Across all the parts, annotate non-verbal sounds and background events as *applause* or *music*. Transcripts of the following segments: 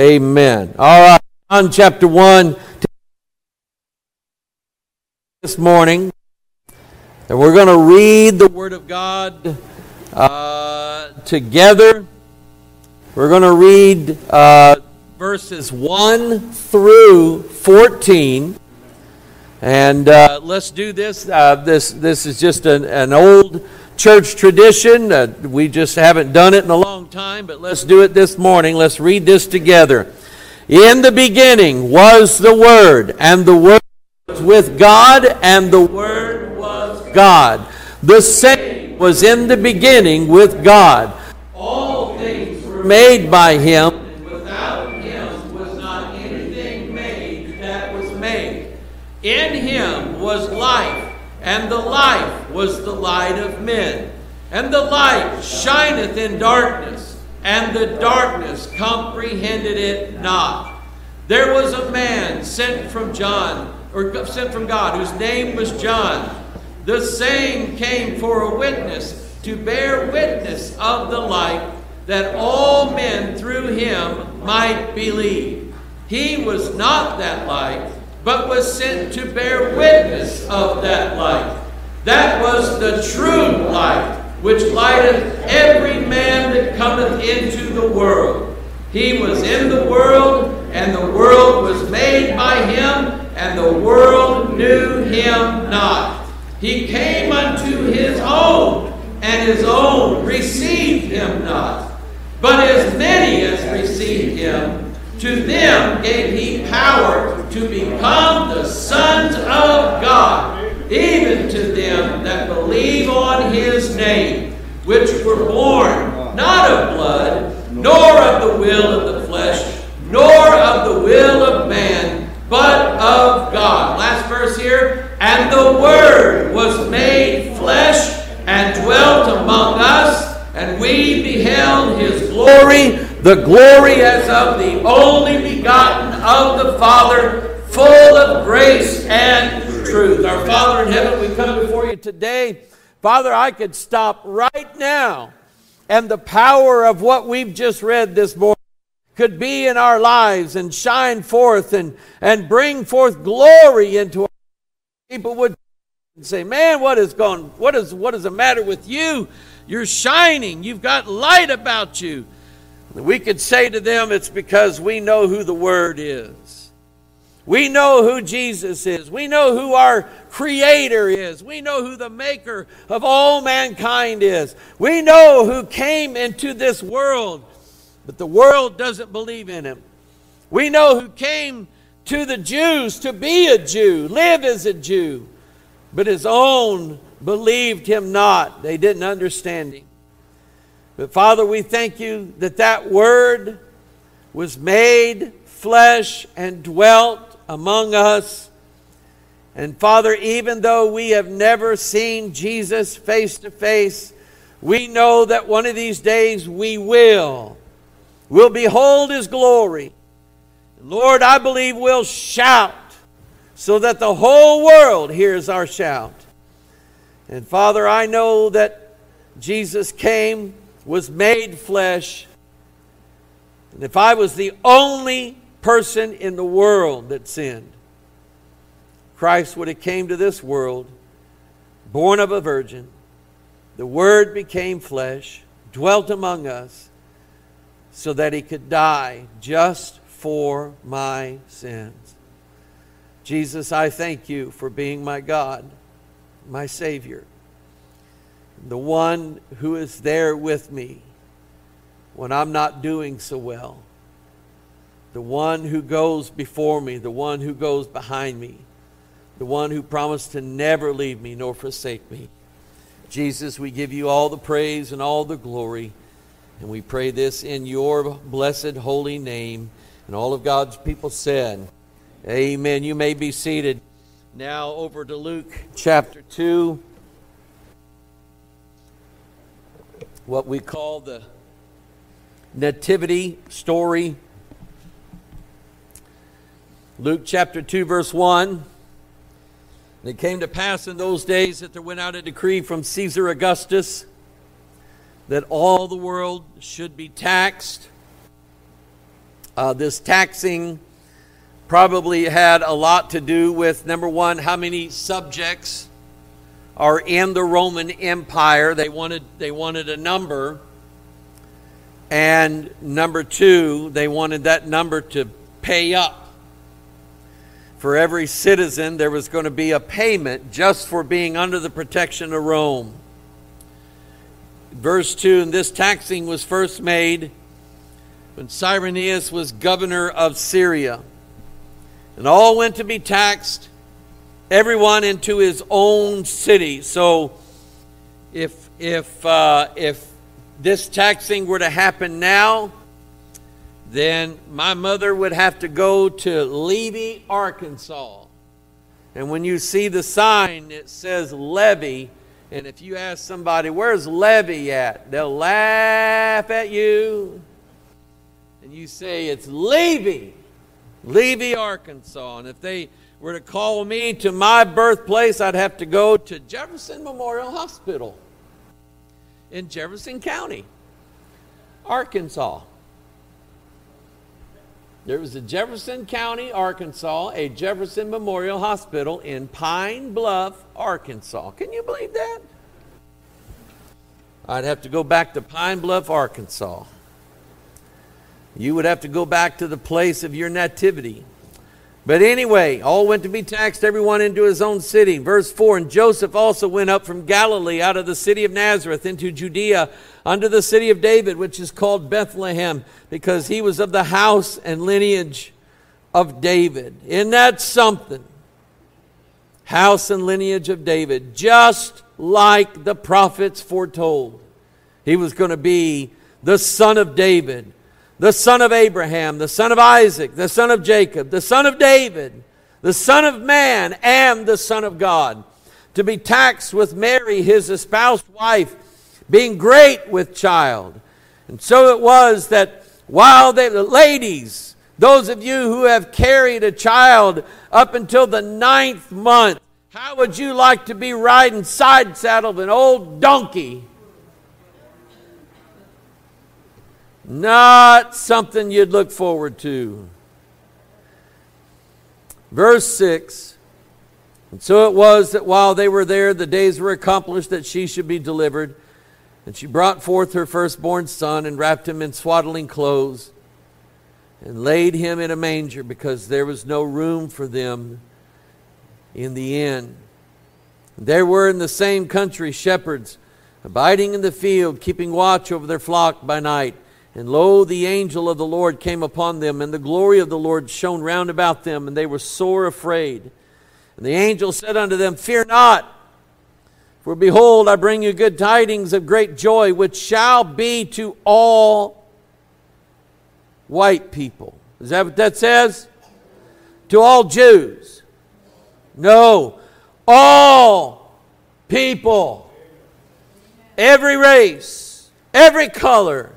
Amen. All right, John chapter 1 this morning. And we're going to read the Word of God uh, together. We're going to read uh, verses 1 through 14. And uh, let's do this. Uh, this. This is just an, an old church tradition. Uh, we just haven't done it in a long time, but let's do it this morning. Let's read this together. In the beginning was the Word, and the Word was with God, and the Word was God. The same was in the beginning with God. All things were made by Him, and without Him was not anything made that was made. In Him was life and the life was the light of men. And the light shineth in darkness, and the darkness comprehended it not. There was a man sent from John, or sent from God, whose name was John. The same came for a witness, to bear witness of the light, that all men through him might believe. He was not that light but was sent to bear witness of that light. That was the true light, which lighteth every man that cometh into the world. He was in the world, and the world was made by him, and the world knew him not. He came unto his own, and his own received him not. But as many as received him, to them gave he power to become the sons of God, even to them that believe on his name, which were born not of blood, nor of the will of the flesh, nor of the will of man, but of God. Last verse here. And the Word was made flesh and dwelt among us, and we beheld his glory the glory as of the only begotten of the Father, full of grace and truth. Our Father in heaven, we come before you today. Father, I could stop right now, and the power of what we've just read this morning could be in our lives and shine forth and, and bring forth glory into our people would say, Man, what is going what is what is the matter with you? You're shining, you've got light about you. We could say to them, it's because we know who the Word is. We know who Jesus is. We know who our Creator is. We know who the Maker of all mankind is. We know who came into this world, but the world doesn't believe in Him. We know who came to the Jews to be a Jew, live as a Jew, but His own believed Him not. They didn't understand Him. But Father, we thank you that that word was made flesh and dwelt among us. And Father, even though we have never seen Jesus face to face, we know that one of these days we will. We'll behold his glory. Lord, I believe we'll shout so that the whole world hears our shout. And Father, I know that Jesus came was made flesh. And if I was the only person in the world that sinned, Christ would have came to this world, born of a virgin. The Word became flesh, dwelt among us, so that he could die just for my sins. Jesus, I thank you for being my God, my Savior the one who is there with me when I'm not doing so well, the one who goes before me, the one who goes behind me, the one who promised to never leave me nor forsake me. Jesus, we give you all the praise and all the glory, and we pray this in your blessed holy name. And all of God's people said, Amen. You may be seated. Now over to Luke chapter 2. What we call the nativity story. Luke chapter 2, verse 1. And it came to pass in those days that there went out a decree from Caesar Augustus that all the world should be taxed. Uh, this taxing probably had a lot to do with number one, how many subjects are in the Roman Empire. They wanted, they wanted a number. And number two, they wanted that number to pay up. For every citizen, there was going to be a payment just for being under the protection of Rome. Verse 2 And this taxing was first made when Cyrenius was governor of Syria. And all went to be taxed, everyone into his own city. So if, if, uh, if this taxing were to happen now, then my mother would have to go to Levy, Arkansas. And when you see the sign, it says levy. And if you ask somebody, where's levy at? They'll laugh at you. And you say, it's Levy, Levy, Arkansas. And if they were to call me to my birthplace, I'd have to go to Jefferson Memorial Hospital in Jefferson County, Arkansas. There was a Jefferson County, Arkansas, a Jefferson Memorial Hospital in Pine Bluff, Arkansas. Can you believe that? I'd have to go back to Pine Bluff, Arkansas. You would have to go back to the place of your nativity. But anyway, all went to be taxed, everyone into his own city. Verse 4 And Joseph also went up from Galilee out of the city of Nazareth into Judea unto the city of David, which is called Bethlehem, because he was of the house and lineage of David. Isn't that something? House and lineage of David, just like the prophets foretold. He was going to be the son of David the son of Abraham, the son of Isaac, the son of Jacob, the son of David, the son of man, and the son of God, to be taxed with Mary, his espoused wife, being great with child. And so it was that while they, the ladies, those of you who have carried a child up until the ninth month, how would you like to be riding side saddle of an old donkey Not something you'd look forward to. Verse 6 And so it was that while they were there, the days were accomplished that she should be delivered. And she brought forth her firstborn son and wrapped him in swaddling clothes and laid him in a manger because there was no room for them in the inn. There were in the same country shepherds abiding in the field, keeping watch over their flock by night. And lo, the angel of the Lord came upon them, and the glory of the Lord shone round about them, and they were sore afraid. And the angel said unto them, Fear not, for behold, I bring you good tidings of great joy, which shall be to all white people. Is that what that says? To all Jews. No, all people, every race, every color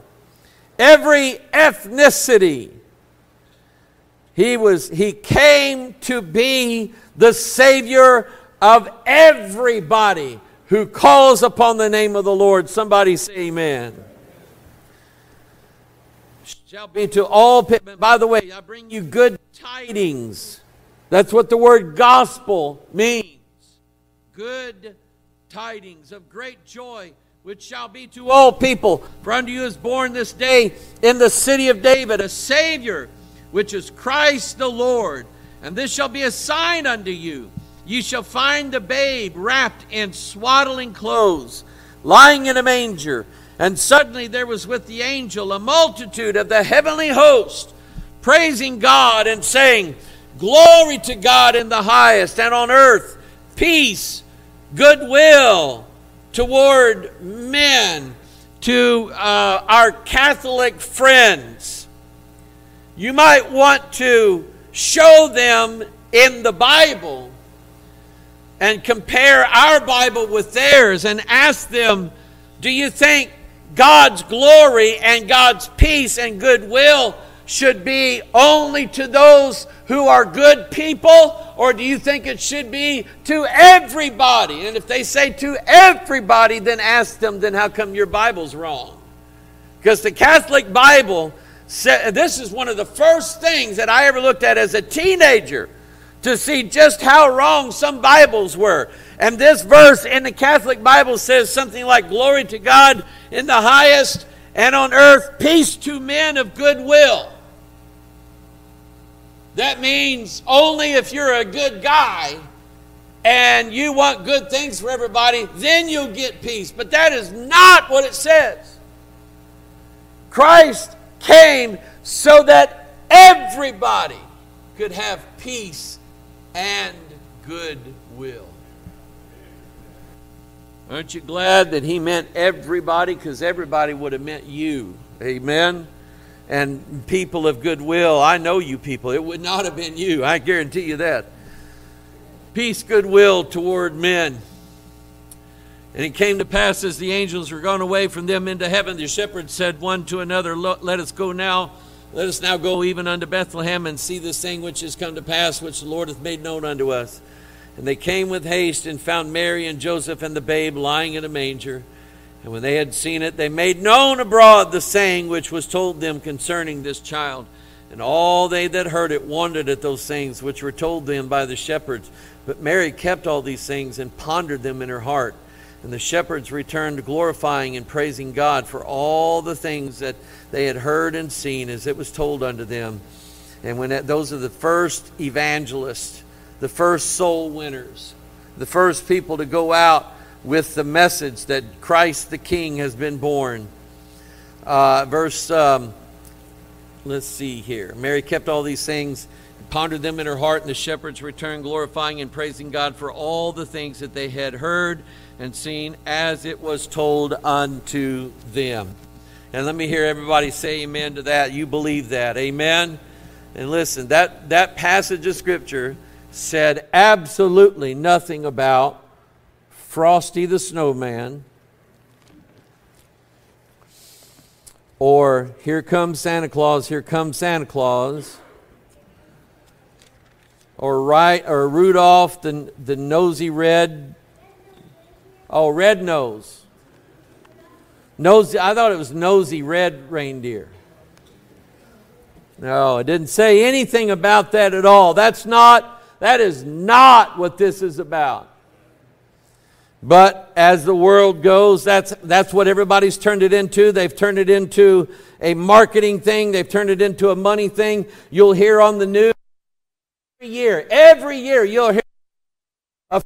every ethnicity. He was he came to be the savior of everybody who calls upon the name of the Lord. Somebody say amen. Shall be to all. By the way, I bring you good tidings. That's what the word gospel means. Good tidings of great joy which shall be to all people. For unto you is born this day in the city of David a Savior, which is Christ the Lord. And this shall be a sign unto you. Ye shall find the babe wrapped in swaddling clothes, lying in a manger. And suddenly there was with the angel a multitude of the heavenly host, praising God and saying, Glory to God in the highest, and on earth peace, goodwill toward men, to uh, our Catholic friends. You might want to show them in the Bible and compare our Bible with theirs and ask them, do you think God's glory and God's peace and goodwill should be only to those who are good people, or do you think it should be to everybody? And if they say to everybody, then ask them, then how come your Bible's wrong? Because the Catholic Bible this is one of the first things that I ever looked at as a teenager to see just how wrong some Bibles were. And this verse in the Catholic Bible says something like, Glory to God in the highest, and on earth, peace to men of good will. That means only if you're a good guy and you want good things for everybody, then you'll get peace. But that is not what it says. Christ came so that everybody could have peace and goodwill. Aren't you glad that he meant everybody? Because everybody would have meant you. Amen? And people of goodwill. I know you people. It would not have been you. I guarantee you that. Peace, goodwill toward men. And it came to pass as the angels were gone away from them into heaven, the shepherds said one to another, Let us go now, let us now go even unto Bethlehem and see this thing which has come to pass, which the Lord hath made known unto us. And they came with haste and found Mary and Joseph and the babe lying in a manger. And when they had seen it, they made known abroad the saying which was told them concerning this child. And all they that heard it wondered at those things which were told them by the shepherds. But Mary kept all these things and pondered them in her heart. And the shepherds returned, glorifying and praising God for all the things that they had heard and seen as it was told unto them. And when that, those are the first evangelists, the first soul winners, the first people to go out with the message that Christ the King has been born. Uh, verse, um, let's see here. Mary kept all these things pondered them in her heart, and the shepherds returned, glorifying and praising God for all the things that they had heard and seen as it was told unto them. And let me hear everybody say amen to that. You believe that. Amen. And listen, that, that passage of Scripture said absolutely nothing about Frosty the Snowman or Here Comes Santa Claus, Here Comes Santa Claus or right or Rudolph the, the nosy red Oh, red nose. Nosy, I thought it was nosy red reindeer. No, it didn't say anything about that at all. That's not, that is not what this is about. But as the world goes, that's, that's what everybody's turned it into. They've turned it into a marketing thing, they've turned it into a money thing. You'll hear on the news every year, every year, you'll hear a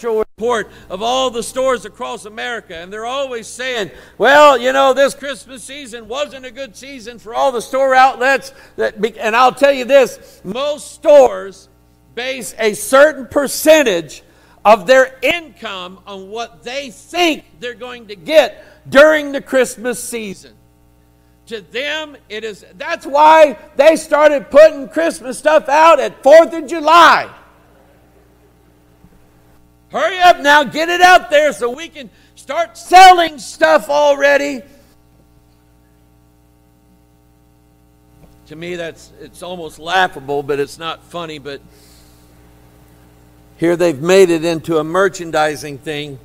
financial report of all the stores across America, and they're always saying, "Well, you know, this Christmas season wasn't a good season for all the store outlets." That, and I'll tell you this: most stores base a certain percentage of their income on what they think they're going to get during the Christmas season. To them, it is that's why they started putting Christmas stuff out at Fourth of July. Hurry up now, get it out there so we can start selling stuff already. To me, that's it's almost laughable, but it's not funny. But here they've made it into a merchandising thing.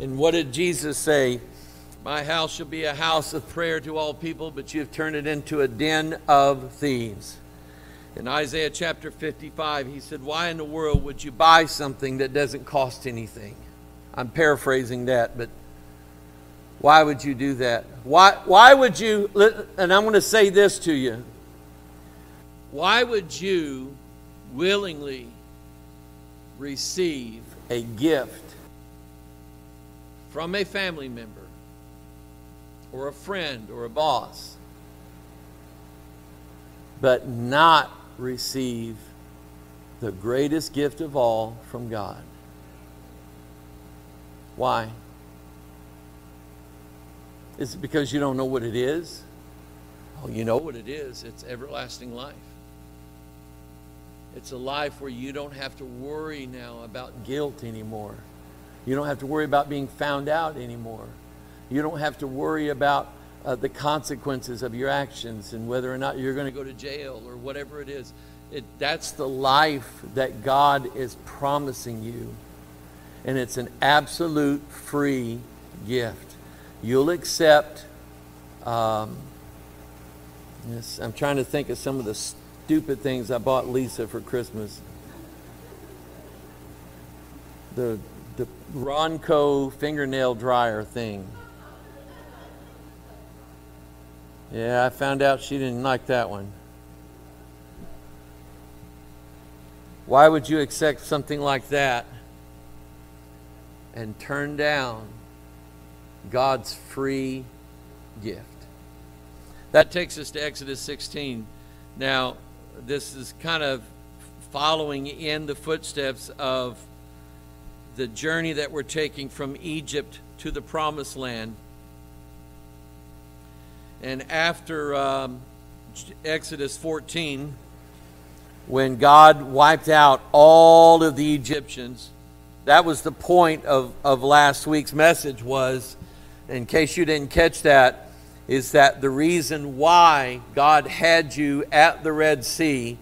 And what did Jesus say? My house shall be a house of prayer to all people, but you've turned it into a den of thieves. In Isaiah chapter 55, he said, Why in the world would you buy something that doesn't cost anything? I'm paraphrasing that, but why would you do that? Why, why would you, and I'm going to say this to you. Why would you willingly receive a gift from a family member or a friend or a boss, but not receive the greatest gift of all from God. Why? Is it because you don't know what it is? Oh, you know what it is. It's everlasting life. It's a life where you don't have to worry now about guilt anymore. You don't have to worry about being found out anymore. You don't have to worry about uh, the consequences of your actions and whether or not you're going to go to jail or whatever it is. It, that's the life that God is promising you. And it's an absolute free gift. You'll accept, um, Yes, I'm trying to think of some of the stupid things I bought Lisa for Christmas. The the Ronco fingernail dryer thing. Yeah, I found out she didn't like that one. Why would you accept something like that and turn down God's free gift? That takes us to Exodus 16. Now, this is kind of following in the footsteps of the journey that we're taking from Egypt to the promised land. And after um, Exodus 14, when God wiped out all of the Egyptians, that was the point of, of last week's message was, in case you didn't catch that, is that the reason why God had you at the Red Sea,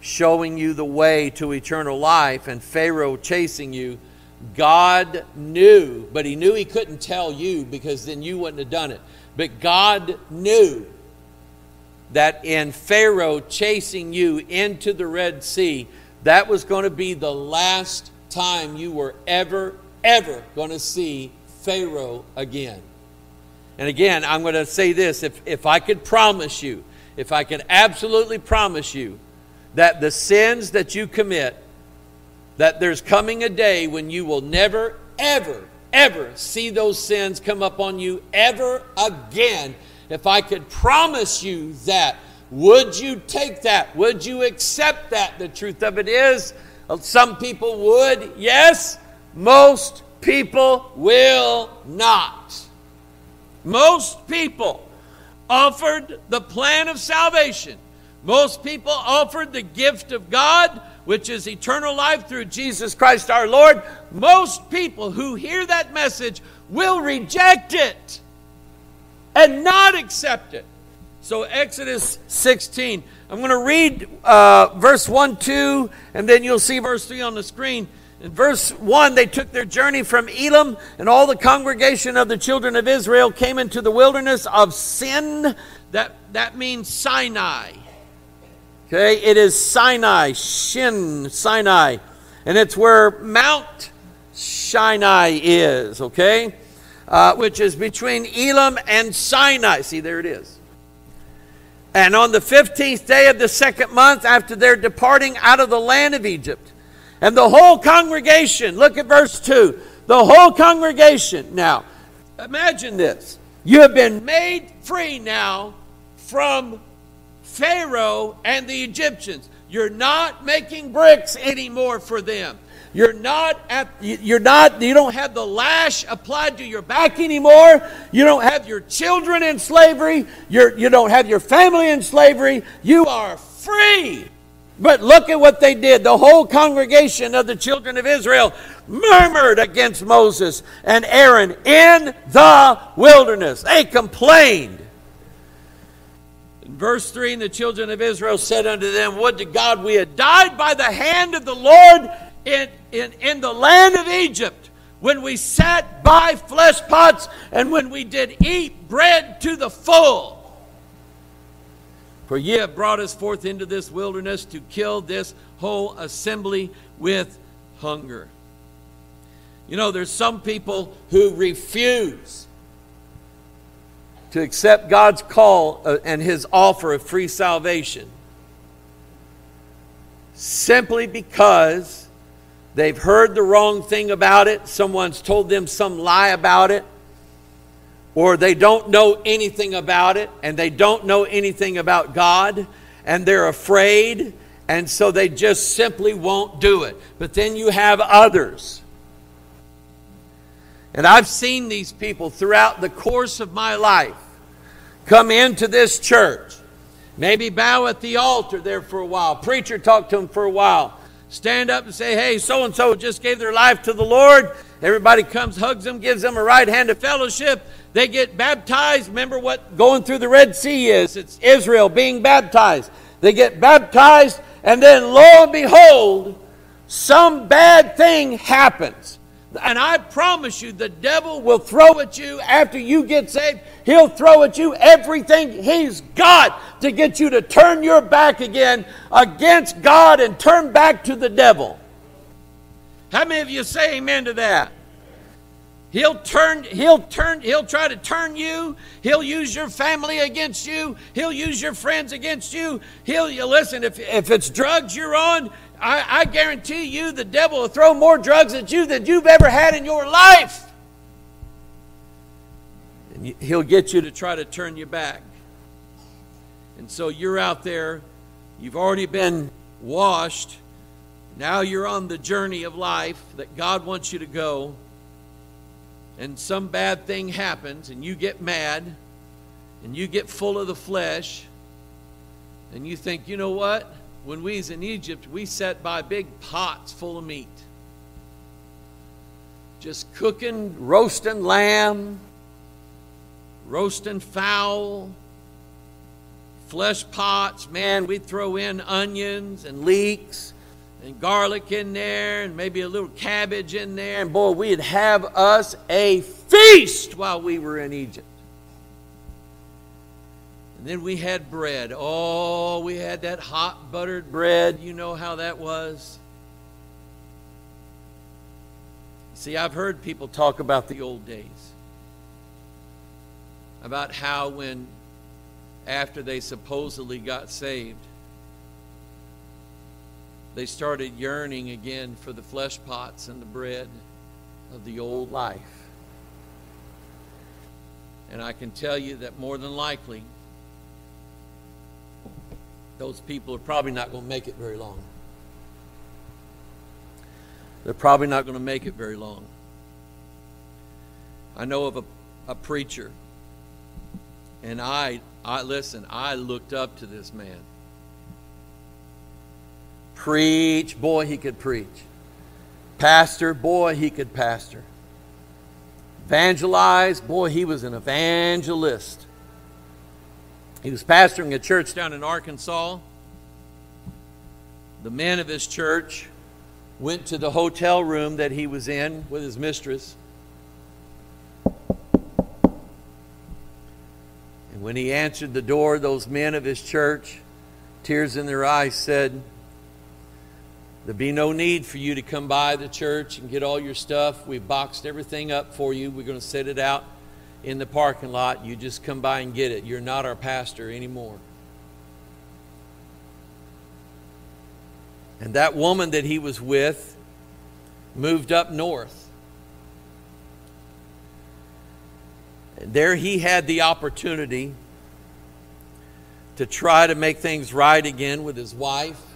showing you the way to eternal life, and Pharaoh chasing you, God knew, but He knew He couldn't tell you because then you wouldn't have done it. But God knew that in Pharaoh chasing you into the Red Sea, that was going to be the last time you were ever, ever going to see Pharaoh again. And again, I'm going to say this if, if I could promise you, if I could absolutely promise you that the sins that you commit, that there's coming a day when you will never, ever, ever see those sins come up on you ever again. If I could promise you that, would you take that? Would you accept that? The truth of it is, some people would, yes. Most people will not. Most people offered the plan of salvation. Most people offered the gift of God, which is eternal life through Jesus Christ our Lord. Most people who hear that message will reject it and not accept it. So, Exodus 16. I'm going to read uh, verse 1, 2, and then you'll see verse 3 on the screen. In verse 1, they took their journey from Elim, and all the congregation of the children of Israel came into the wilderness of Sin. That, that means Sinai. Okay, it is Sinai, Shin, Sinai. And it's where Mount Sinai is, okay? Uh, which is between Elim and Sinai. See, there it is. And on the 15th day of the second month, after their departing out of the land of Egypt, and the whole congregation, look at verse 2. The whole congregation. Now, imagine this. You have been made free now from Pharaoh and the Egyptians. You're not making bricks anymore for them. You're not at you're not you don't have the lash applied to your back anymore. You don't have your children in slavery. You're, you don't have your family in slavery. You are free. But look at what they did. The whole congregation of the children of Israel murmured against Moses and Aaron in the wilderness. They complained. In verse 3 And the children of Israel said unto them, Would to God we had died by the hand of the Lord in, in, in the land of Egypt, when we sat by flesh pots and when we did eat bread to the full. For ye have brought us forth into this wilderness to kill this whole assembly with hunger. You know, there's some people who refuse to accept God's call uh, and his offer of free salvation simply because they've heard the wrong thing about it, someone's told them some lie about it, or they don't know anything about it and they don't know anything about God and they're afraid and so they just simply won't do it. But then you have others. And I've seen these people throughout the course of my life come into this church, maybe bow at the altar there for a while, preacher talk to them for a while, stand up and say, Hey, so and so just gave their life to the Lord. Everybody comes, hugs them, gives them a right hand of fellowship. They get baptized. Remember what going through the Red Sea is it's Israel being baptized. They get baptized, and then lo and behold, some bad thing happens. And I promise you, the devil will throw at you after you get saved. He'll throw at you everything he's got to get you to turn your back again against God and turn back to the devil. How many of you say amen to that? He'll turn, he'll turn, he'll try to turn you. He'll use your family against you. He'll use your friends against you. He'll, you listen, if, if it's drugs you're on, I, I guarantee you the devil will throw more drugs at you than you've ever had in your life. And he'll get you to try to turn you back. And so you're out there, you've already been washed. Now you're on the journey of life that God wants you to go. And some bad thing happens, and you get mad, and you get full of the flesh, and you think, you know what? when we was in Egypt, we sat by big pots full of meat. Just cooking, roasting lamb, roasting fowl, flesh pots. Man, we'd throw in onions and leeks and garlic in there and maybe a little cabbage in there. And boy, we'd have us a feast while we were in Egypt. And then we had bread. Oh, we had that hot buttered bread. You know how that was. See, I've heard people talk about the old days. About how when, after they supposedly got saved, they started yearning again for the flesh pots and the bread of the old life. And I can tell you that more than likely, those people are probably not going to make it very long. They're probably not going to make it very long. I know of a, a preacher, and I, I listen, I looked up to this man. Preach, boy, he could preach. Pastor, boy, he could pastor. Evangelize, boy, he was an evangelist. He was pastoring a church down in Arkansas. The men of his church went to the hotel room that he was in with his mistress. And when he answered the door, those men of his church, tears in their eyes, said, There'd be no need for you to come by the church and get all your stuff. We've boxed everything up for you. We're going to set it out in the parking lot. You just come by and get it. You're not our pastor anymore. And that woman that he was with moved up north. And there he had the opportunity to try to make things right again with his wife,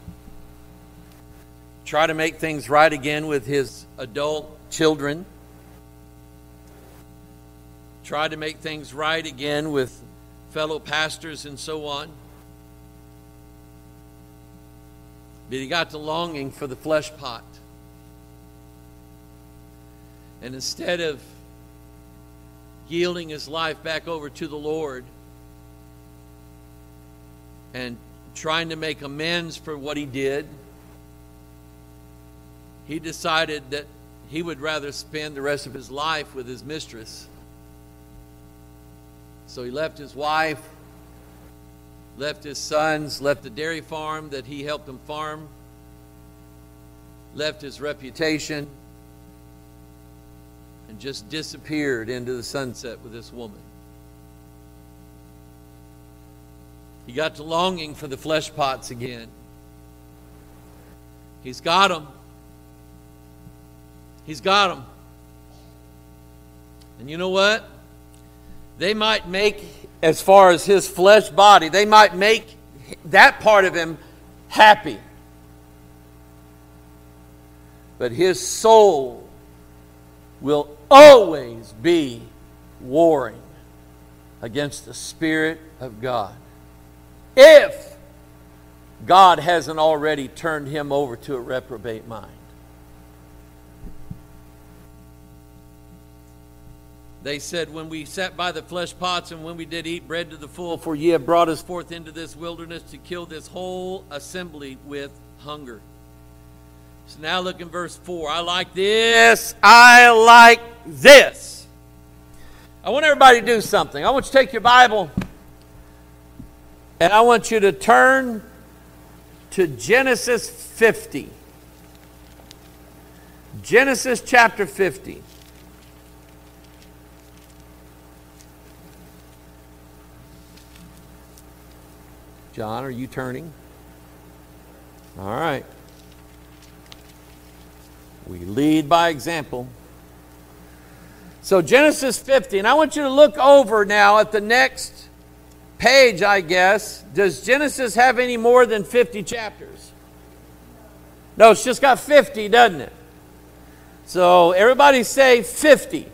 try to make things right again with his adult children tried to make things right again with fellow pastors and so on. But he got to longing for the flesh pot. And instead of yielding his life back over to the Lord and trying to make amends for what he did, he decided that he would rather spend the rest of his life with his mistress so he left his wife, left his sons, left the dairy farm that he helped them farm, left his reputation, and just disappeared into the sunset with this woman. He got to longing for the flesh pots again. He's got them. He's got them. And you know what? they might make, as far as his flesh body, they might make that part of him happy. But his soul will always be warring against the Spirit of God. If God hasn't already turned him over to a reprobate mind. They said, When we sat by the flesh pots and when we did eat bread to the full, for ye have brought us forth into this wilderness to kill this whole assembly with hunger. So now look in verse 4. I like this. I like this. I want everybody to do something. I want you to take your Bible and I want you to turn to Genesis 50. Genesis chapter 50. John, are you turning? All right. We lead by example. So, Genesis 50, and I want you to look over now at the next page, I guess. Does Genesis have any more than 50 chapters? No, it's just got 50, doesn't it? So, everybody say 50.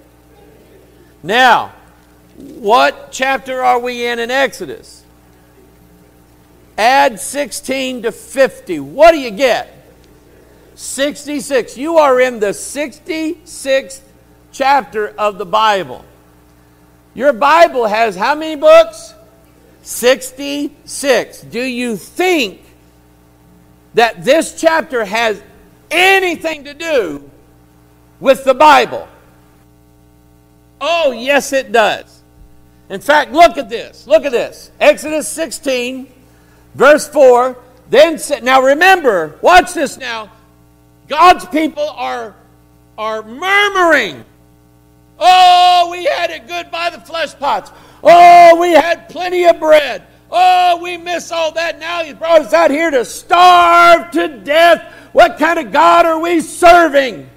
Now, what chapter are we in in Exodus? Add 16 to 50. What do you get? 66. You are in the 66th chapter of the Bible. Your Bible has how many books? 66. Do you think that this chapter has anything to do with the Bible? Oh, yes, it does. In fact, look at this. Look at this. Exodus 16, verse 4. Then, now remember, watch this now. God's people are, are murmuring. Oh, we had it good by the flesh pots. Oh, we had plenty of bread. Oh, we miss all that. Now He brought us out here to starve to death. What kind of God are we serving?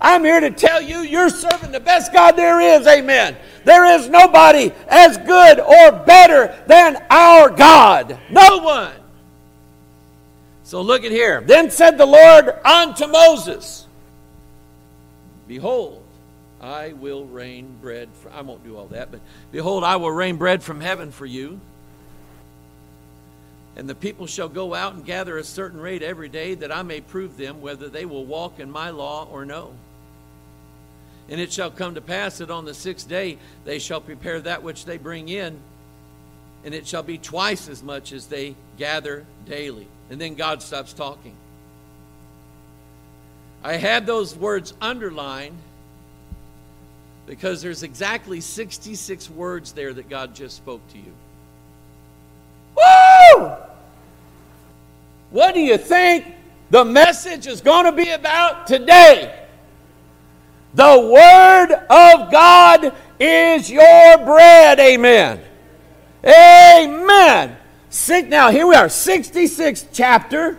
I'm here to tell you, you're serving the best God there is. Amen. There is nobody as good or better than our God. No one. So look at here. Then said the Lord unto Moses, Behold, I will rain bread. For, I won't do all that, but behold, I will rain bread from heaven for you. And the people shall go out and gather a certain rate every day, that I may prove them whether they will walk in my law or no. And it shall come to pass that on the sixth day they shall prepare that which they bring in, and it shall be twice as much as they gather daily. And then God stops talking. I had those words underlined because there's exactly 66 words there that God just spoke to you. Woo! What do you think the message is going to be about today? The Word of God is your bread. Amen. Amen. Six, now, here we are, 66th chapter,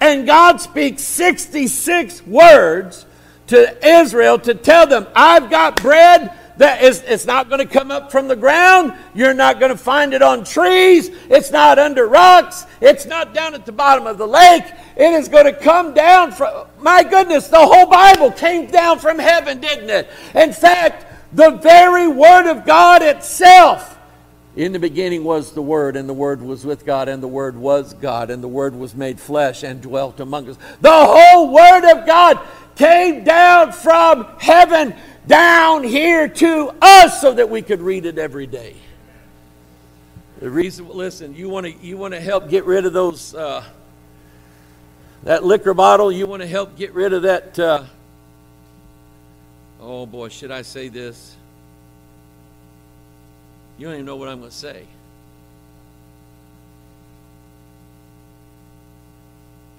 and God speaks 66 words to Israel to tell them, I've got bread that is it's not going to come up from the ground. You're not going to find it on trees. It's not under rocks. It's not down at the bottom of the lake. It is going to come down from my goodness, the whole Bible came down from heaven, didn't it? In fact, the very word of God itself in the beginning was the Word, and the Word was with God, and the Word was God, and the Word was made flesh and dwelt among us. The whole Word of God came down from heaven down here to us so that we could read it every day. The reason, listen, you want to you want to help get rid of those uh, that liquor bottle. You want to help get rid of that. Uh, oh boy, should I say this? You don't even know what I'm going to say.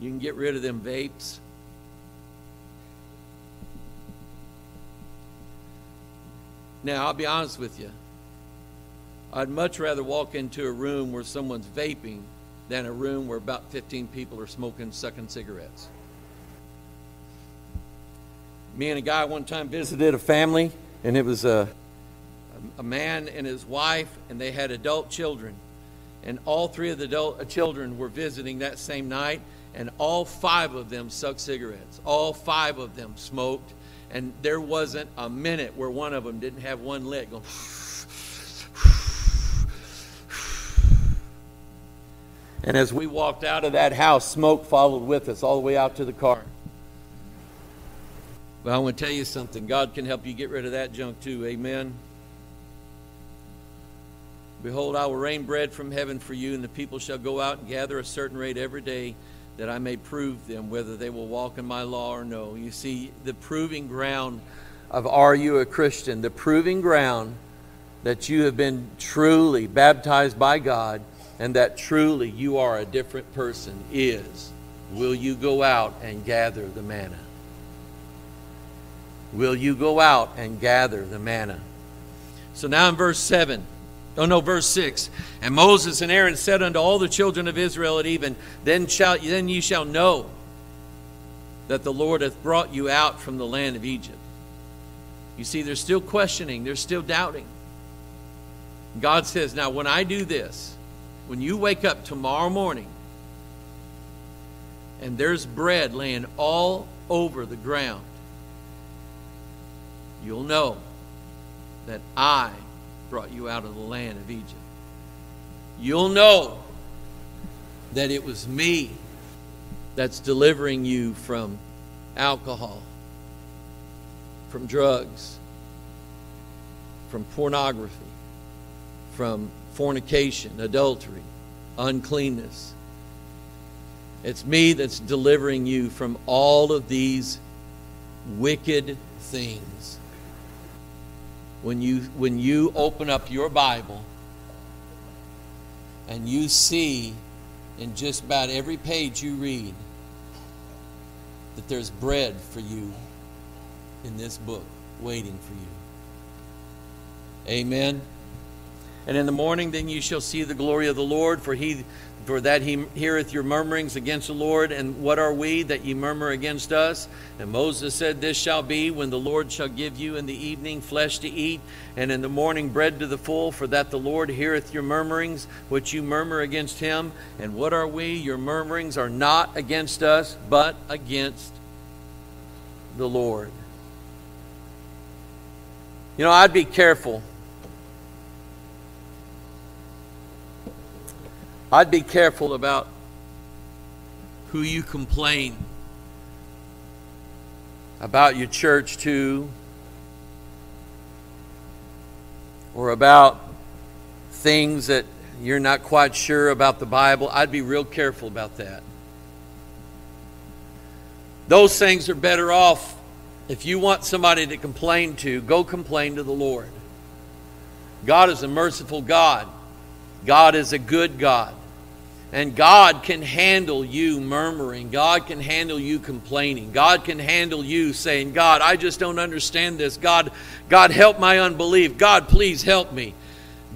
You can get rid of them vapes. Now, I'll be honest with you. I'd much rather walk into a room where someone's vaping than a room where about 15 people are smoking, sucking cigarettes. Me and a guy one time visited a family, and it was a, a man and his wife, and they had adult children. And all three of the adult uh, children were visiting that same night, and all five of them sucked cigarettes. All five of them smoked and there wasn't a minute where one of them didn't have one leg going. And as we walked out of that house, smoke followed with us all the way out to the car. But I want to tell you something. God can help you get rid of that junk too. Amen. Behold, I will rain bread from heaven for you, and the people shall go out and gather a certain rate every day, that I may prove them whether they will walk in my law or no. You see, the proving ground of are you a Christian, the proving ground that you have been truly baptized by God and that truly you are a different person is will you go out and gather the manna? Will you go out and gather the manna? So now in verse 7, oh no, verse 6. And Moses and Aaron said unto all the children of Israel at even, then, shall, then ye shall know that the Lord hath brought you out from the land of Egypt. You see, they're still questioning, they're still doubting. God says, Now, when I do this, when you wake up tomorrow morning and there's bread laying all over the ground, you'll know that I brought you out of the land of Egypt. You'll know that it was me that's delivering you from alcohol, from drugs, from pornography, from fornication, adultery, uncleanness. It's me that's delivering you from all of these wicked things when you when you open up your Bible and you see in just about every page you read that there's bread for you in this book waiting for you. Amen. And in the morning then you shall see the glory of the Lord, for he for that he heareth your murmurings against the Lord. And what are we that ye murmur against us? And Moses said, This shall be when the Lord shall give you in the evening flesh to eat, and in the morning bread to the full, for that the Lord heareth your murmurings, which you murmur against him. And what are we? Your murmurings are not against us, but against the Lord. You know, I'd be careful I'd be careful about who you complain about your church to or about things that you're not quite sure about the Bible. I'd be real careful about that. Those things are better off if you want somebody to complain to, go complain to the Lord. God is a merciful God. God is a good God. And God can handle you murmuring. God can handle you complaining. God can handle you saying, God, I just don't understand this. God, God, help my unbelief. God, please help me.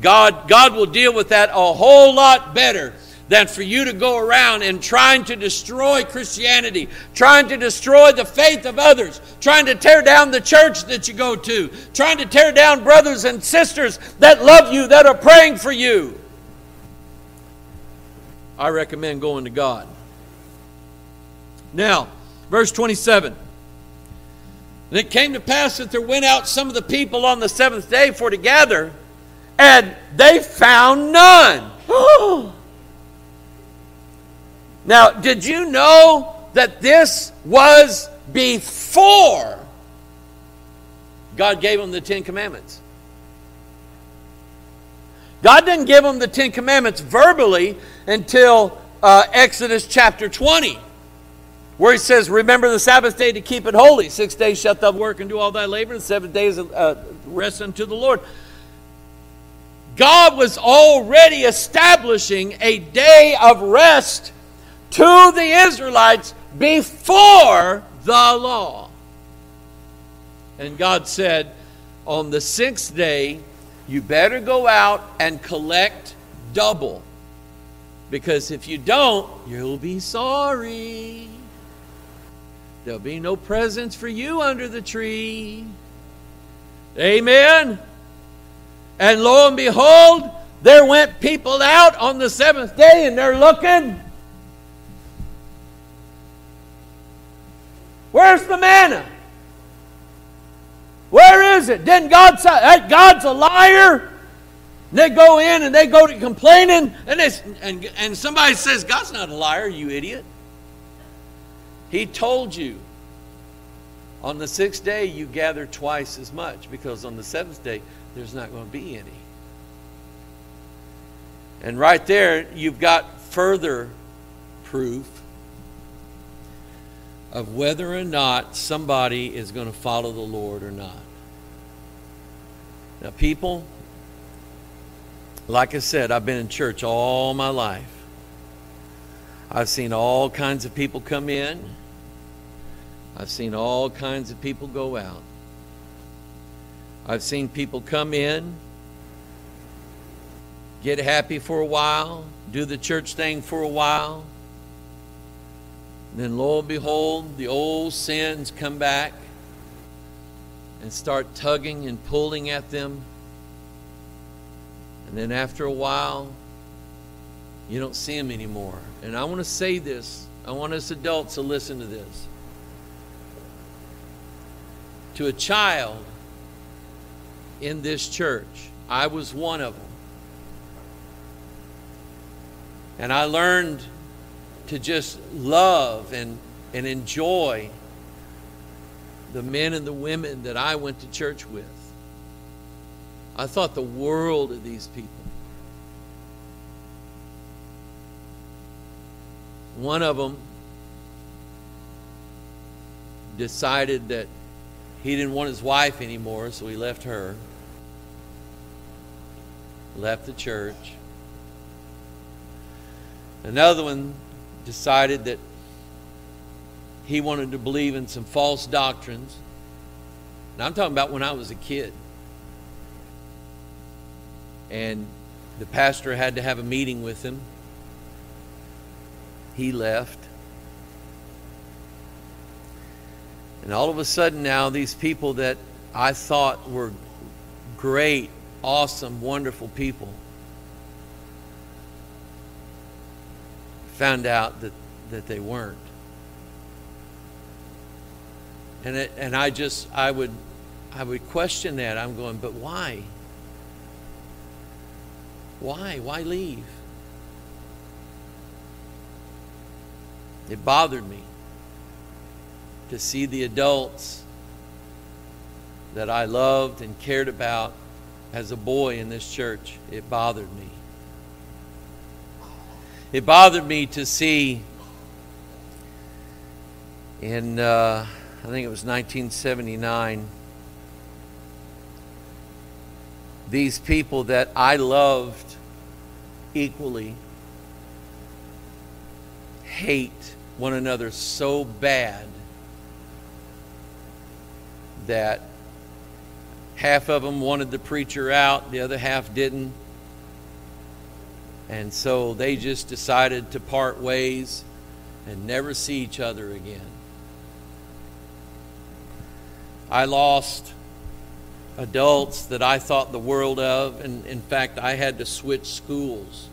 God, God will deal with that a whole lot better than for you to go around and trying to destroy Christianity, trying to destroy the faith of others, trying to tear down the church that you go to, trying to tear down brothers and sisters that love you, that are praying for you. I recommend going to God. Now, verse 27. And it came to pass that there went out some of the people on the seventh day for to gather, and they found none. *gasps* now, did you know that this was before God gave them the Ten Commandments? God didn't give them the Ten Commandments verbally until uh, Exodus chapter 20, where he says, Remember the Sabbath day to keep it holy. Six days shalt thou work and do all thy labor, and seven days uh, rest unto the Lord. God was already establishing a day of rest to the Israelites before the law. And God said, On the sixth day, you better go out and collect double. Because if you don't, you'll be sorry. There'll be no presents for you under the tree. Amen. And lo and behold, there went people out on the seventh day and they're looking. Where's the manna? Where is it? Didn't God say, God's a liar? they go in and they go to complaining, and, and, and somebody says, God's not a liar, you idiot. He told you on the sixth day you gather twice as much because on the seventh day there's not going to be any. And right there, you've got further proof of whether or not somebody is going to follow the Lord or not. Now, people, like I said, I've been in church all my life. I've seen all kinds of people come in. I've seen all kinds of people go out. I've seen people come in, get happy for a while, do the church thing for a while. Then, lo and behold, the old sins come back and start tugging and pulling at them. And then, after a while, you don't see them anymore. And I want to say this. I want us adults to listen to this. To a child in this church, I was one of them. And I learned to just love and, and enjoy the men and the women that I went to church with. I thought the world of these people. One of them decided that he didn't want his wife anymore, so he left her, left the church. Another one decided that he wanted to believe in some false doctrines. And I'm talking about when I was a kid. And the pastor had to have a meeting with him. He left. And all of a sudden, now, these people that I thought were great, awesome, wonderful people found out that, that they weren't. And, it, and I just, I would, I would question that. I'm going, but why? Why? Why leave? It bothered me to see the adults that I loved and cared about as a boy in this church. It bothered me. It bothered me to see in, uh, I think it was 1979, these people that I loved equally hate one another so bad that half of them wanted the preacher out, the other half didn't. And so they just decided to part ways and never see each other again. I lost adults that I thought the world of, and in fact, I had to switch schools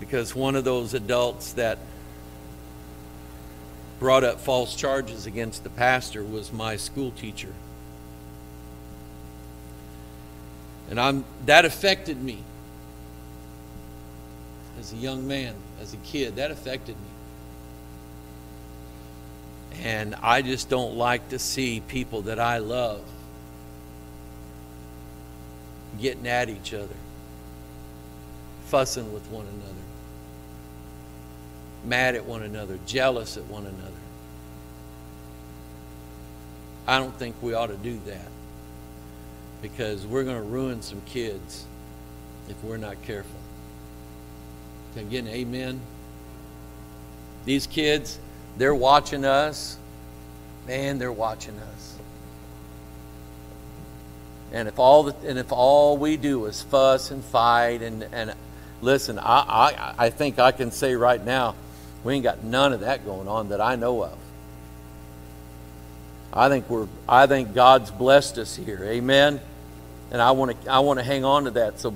because one of those adults that brought up false charges against the pastor was my school teacher. And I'm, that affected me as a young man, as a kid. That affected me. And I just don't like to see people that I love getting at each other, fussing with one another, mad at one another, jealous at one another. I don't think we ought to do that because we're going to ruin some kids if we're not careful. Can I get an amen? These kids, they're watching us. Man, they're watching us. And if all the, and if all we do is fuss and fight and, and listen, I, I, I think I can say right now, we ain't got none of that going on that I know of. I think we're I think God's blessed us here. Amen. And I want to I want to hang on to that. So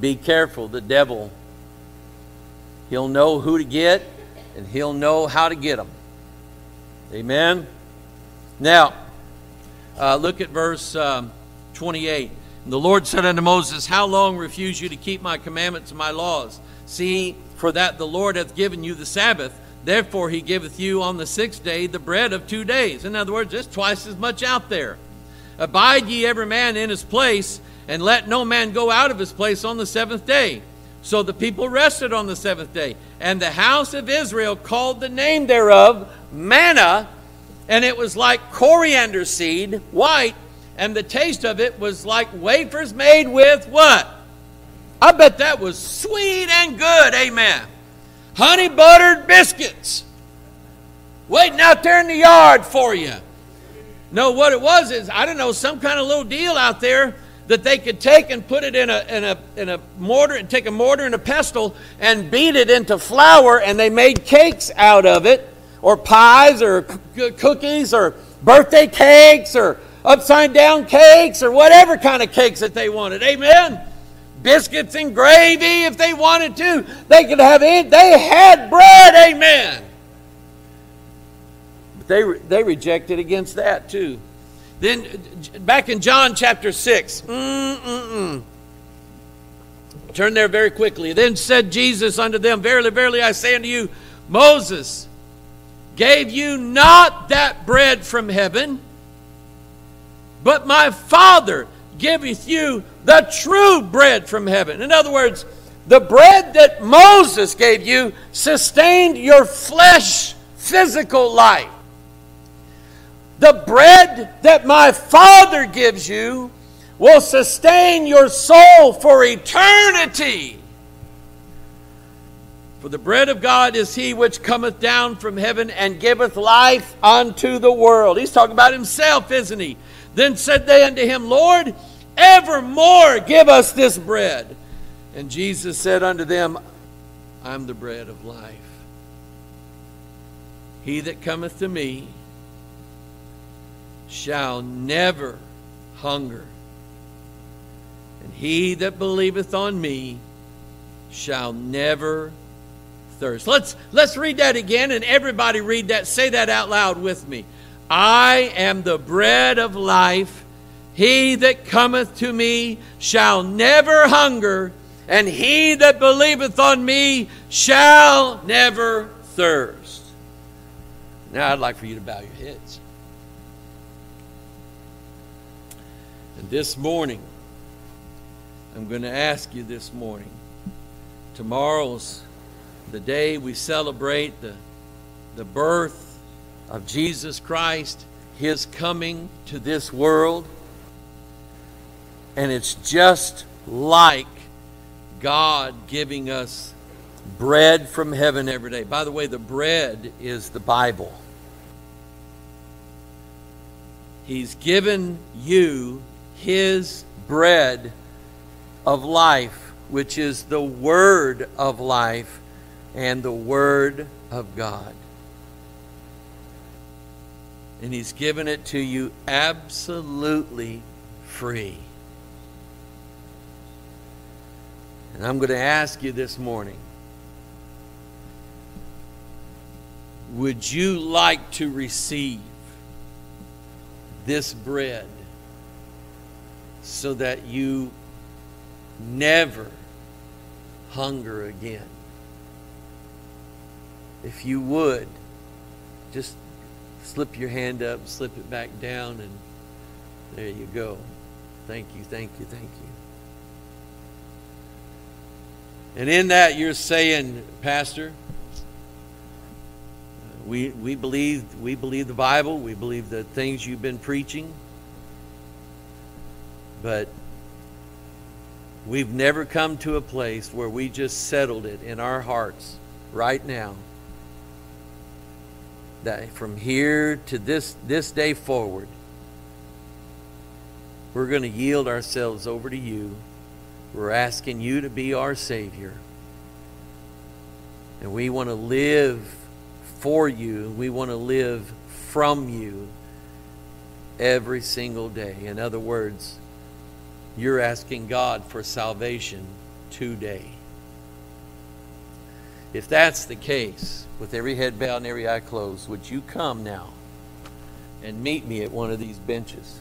be careful. The devil he'll know who to get and he'll know how to get them. Amen. Now, uh, look at verse um, 28. And the Lord said unto Moses, How long refuse you to keep my commandments and my laws? See, for that the Lord hath given you the Sabbath. Therefore he giveth you on the sixth day the bread of two days. In other words, there's twice as much out there. Abide ye every man in his place, and let no man go out of his place on the seventh day. So the people rested on the seventh day. And the house of Israel called the name thereof manna, and it was like coriander seed, white, and the taste of it was like wafers made with what? I bet that was sweet and good. Amen. Honey buttered biscuits waiting out there in the yard for you. No, what it was is, I don't know, some kind of little deal out there that they could take and put it in a, in a, in a mortar and take a mortar and a pestle and beat it into flour and they made cakes out of it or pies or cookies or birthday cakes or upside down cakes or whatever kind of cakes that they wanted. Amen? Biscuits and gravy if they wanted to they could have it they had bread. Amen they they rejected against that too then, back in John chapter 6. Mm-mm-mm. Turn there very quickly. Then said Jesus unto them, Verily, verily, I say unto you, Moses gave you not that bread from heaven, but my Father giveth you the true bread from heaven. In other words, the bread that Moses gave you sustained your flesh, physical life. The bread that my Father gives you will sustain your soul for eternity. For the bread of God is he which cometh down from heaven and giveth life unto the world. He's talking about himself, isn't he? Then said they unto him, Lord, evermore give us this bread. And Jesus said unto them, I'm the bread of life. He that cometh to me shall never hunger. And he that believeth on me shall never thirst. Let's let's read that again and everybody read that. Say that out loud with me. I am the bread of life. He that cometh to me shall never hunger, and he that believeth on me shall never thirst. Now I'd like for you to bow your heads. And this morning, I'm going to ask you this morning. Tomorrow's the day we celebrate the, the birth of Jesus Christ, his coming to this world. And it's just like God giving us bread from heaven every day. By the way, the bread is the Bible. He's given you his bread of life, which is the word of life and the word of God. And he's given it to you absolutely free. And I'm going to ask you this morning would you like to receive this bread so that you never hunger again. If you would, just slip your hand up, slip it back down, and there you go. Thank you, thank you, thank you. And in that, you're saying, Pastor, we, we, believe, we believe the Bible, we believe the things you've been preaching. But we've never come to a place where we just settled it in our hearts right now that from here to this this day forward we're going to yield ourselves over to you. We're asking you to be our savior. And we want to live for you. We want to live from you every single day. In other words you're asking God for salvation today. If that's the case, with every head bowed and every eye closed, would you come now and meet me at one of these benches?